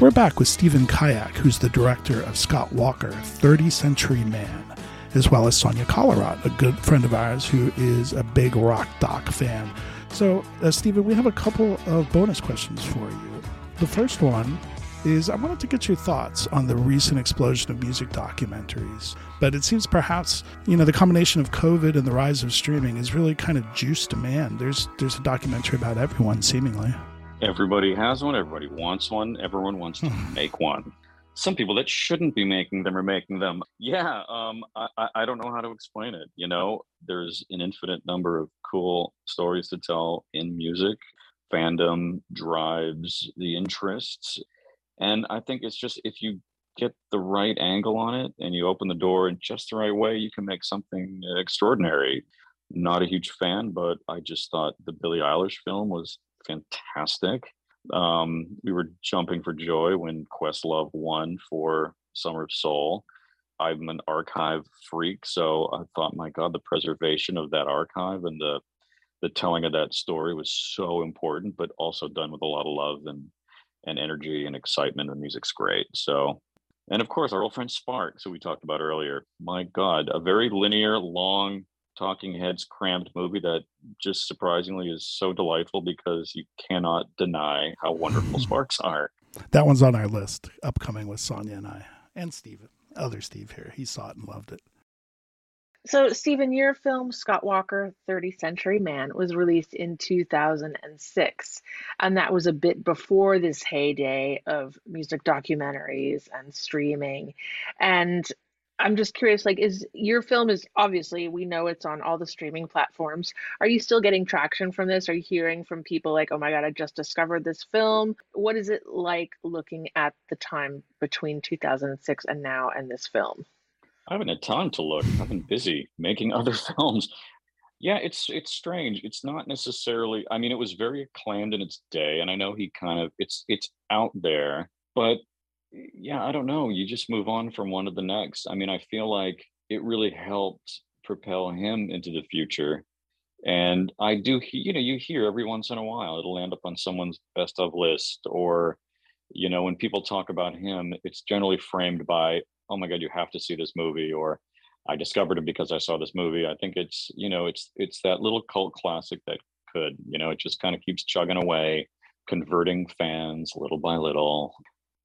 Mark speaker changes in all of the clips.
Speaker 1: We're back with Stephen Kijak, who's the director of Scott Walker, 30 Century Man, as well as Sonia Collerott, a good friend of ours who is a big rock doc fan. So, uh, Stephen, we have a couple of bonus questions for you. The first one is I wanted to get your thoughts on the recent explosion of music documentaries. But it seems perhaps, you know, the combination of COVID and the rise of streaming is really kind of juiced demand. There's there's a documentary about everyone seemingly.
Speaker 2: Everybody has one. Everybody wants one. Everyone wants to make one. Some people that shouldn't be making them are making them. Yeah, um, I, I- I don't know how to explain it. You know, there's an infinite number of cool stories to tell in music. Fandom drives the interests. And I think it's just if you get the right angle on it and you open the door in just the right way, you can make something extraordinary. Not a huge fan, but I just thought the Billie Eilish film was fantastic. Um, we were jumping for joy when Questlove won for Summer of Soul. I'm an archive freak, so I thought, my God, the preservation of that archive and the the telling of that story was so important, but also done with a lot of love and and energy and excitement. The music's great. So, and of course, our old friend Sparks, who we talked about earlier. My God, a very linear, long, talking heads crammed movie that just surprisingly is so delightful because you cannot deny how wonderful Sparks are.
Speaker 1: That one's on our list, upcoming with Sonia and I, and Stephen, other Steve here. He saw it and loved it.
Speaker 3: So, Stephen, your film Scott Walker, 30 Century Man, was released in 2006. And that was a bit before this heyday of music documentaries and streaming. And I'm just curious, like, is your film is obviously we know it's on all the streaming platforms. Are you still getting traction from this? Are you hearing from people like, oh my God, I just discovered this film? What is it like looking at the time between 2006 and now and this film?
Speaker 2: I haven't had time to look. I've been busy making other films. Yeah, it's it's strange. It's not necessarily. I mean, it was very acclaimed in its day, and I know he kind of it's it's out there, but yeah, I don't know. You just move on from one to the next. I mean, I feel like it really helped propel him into the future. And I do, you know, you hear every once in a while it'll end up on someone's best of list, or you know, when people talk about him, it's generally framed by, "Oh my God, you have to see this movie," or "I discovered him because I saw this movie." I think it's, you know, it's it's that little cult classic that could, you know, it just kind of keeps chugging away, converting fans little by little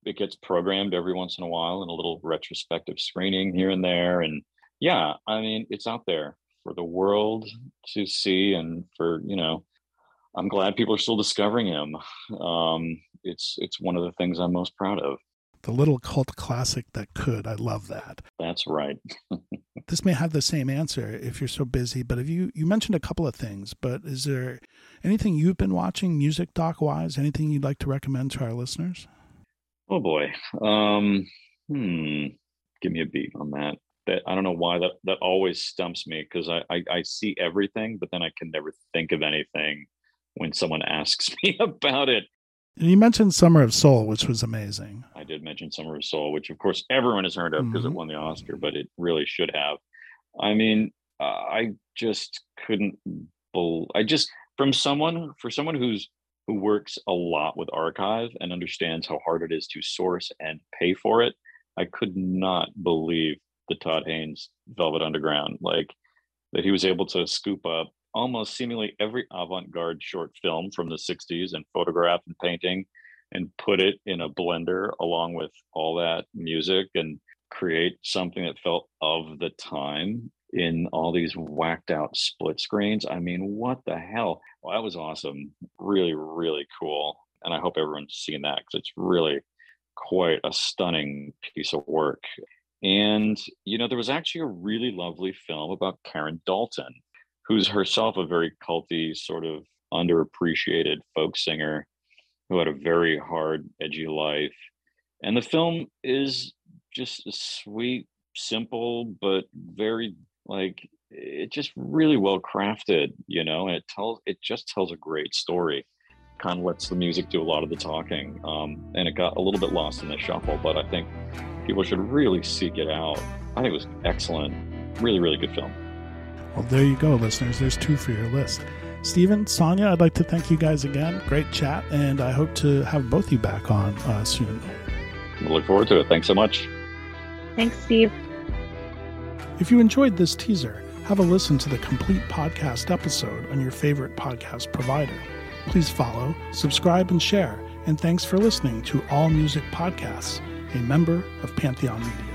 Speaker 2: it gets programmed every once in a while in a little retrospective screening here and there and yeah i mean it's out there for the world to see and for you know i'm glad people are still discovering him um it's it's one of the things i'm most proud of
Speaker 1: The little cult classic that could. I love that.
Speaker 2: that's right
Speaker 1: This may have the same answer if you're so busy, but if you you mentioned a couple of things, but is there anything you've been watching music doc wise? Anything you'd like to recommend to our listeners?
Speaker 2: Oh boy um hmm give me a beat on that that i don't know why that that always stumps me because I, I i see everything but then i can never think of anything when someone asks me about it
Speaker 1: And you mentioned Summer of Soul, which was amazing.
Speaker 2: I did mention Summer of Soul, which of course everyone has heard of because
Speaker 1: Mhm.
Speaker 2: it won the Oscar, but it really should have. I mean, uh, I just couldn't. Bel- I just from someone for someone who's who works a lot with archive and understands how hard it is to source and pay for it. I could not believe the Todd Haynes Velvet Underground, like that he was able to scoop up almost seemingly every avant-garde short film from the 60s and photograph and painting and put it in a blender along with all that music and create something that felt of the time in all these whacked out split screens. I mean, what the hell? Well, that was awesome. Really, really cool. And I hope everyone's seen that because it's really quite a stunning piece of work. And, you know, there was actually a really lovely film about Karen Dalton, who's herself a very culty, sort of underappreciated folk singer who had a very hard, edgy life. And the film is just a sweet, simple, but very like it just really well crafted, you know, and it tells it just tells a great story. Kind of lets the music do a lot of the talking. Um, and it got a little bit lost in the shuffle, but I think people should really seek it out. I think it was excellent. Really, really good film.
Speaker 1: Well, there you go, listeners. There's two for your list. Stephen, Sonia, I'd like to thank you guys again. Great chat, and I hope to have both you back on uh, soon.
Speaker 2: We'll look forward to it. Thanks so much.
Speaker 3: Thanks, Steve.
Speaker 1: If you enjoyed this teaser, have a listen to the complete podcast episode on your favorite podcast provider. Please follow, subscribe, and share. And thanks for listening to All Music Podcasts, a member of Pantheon Media.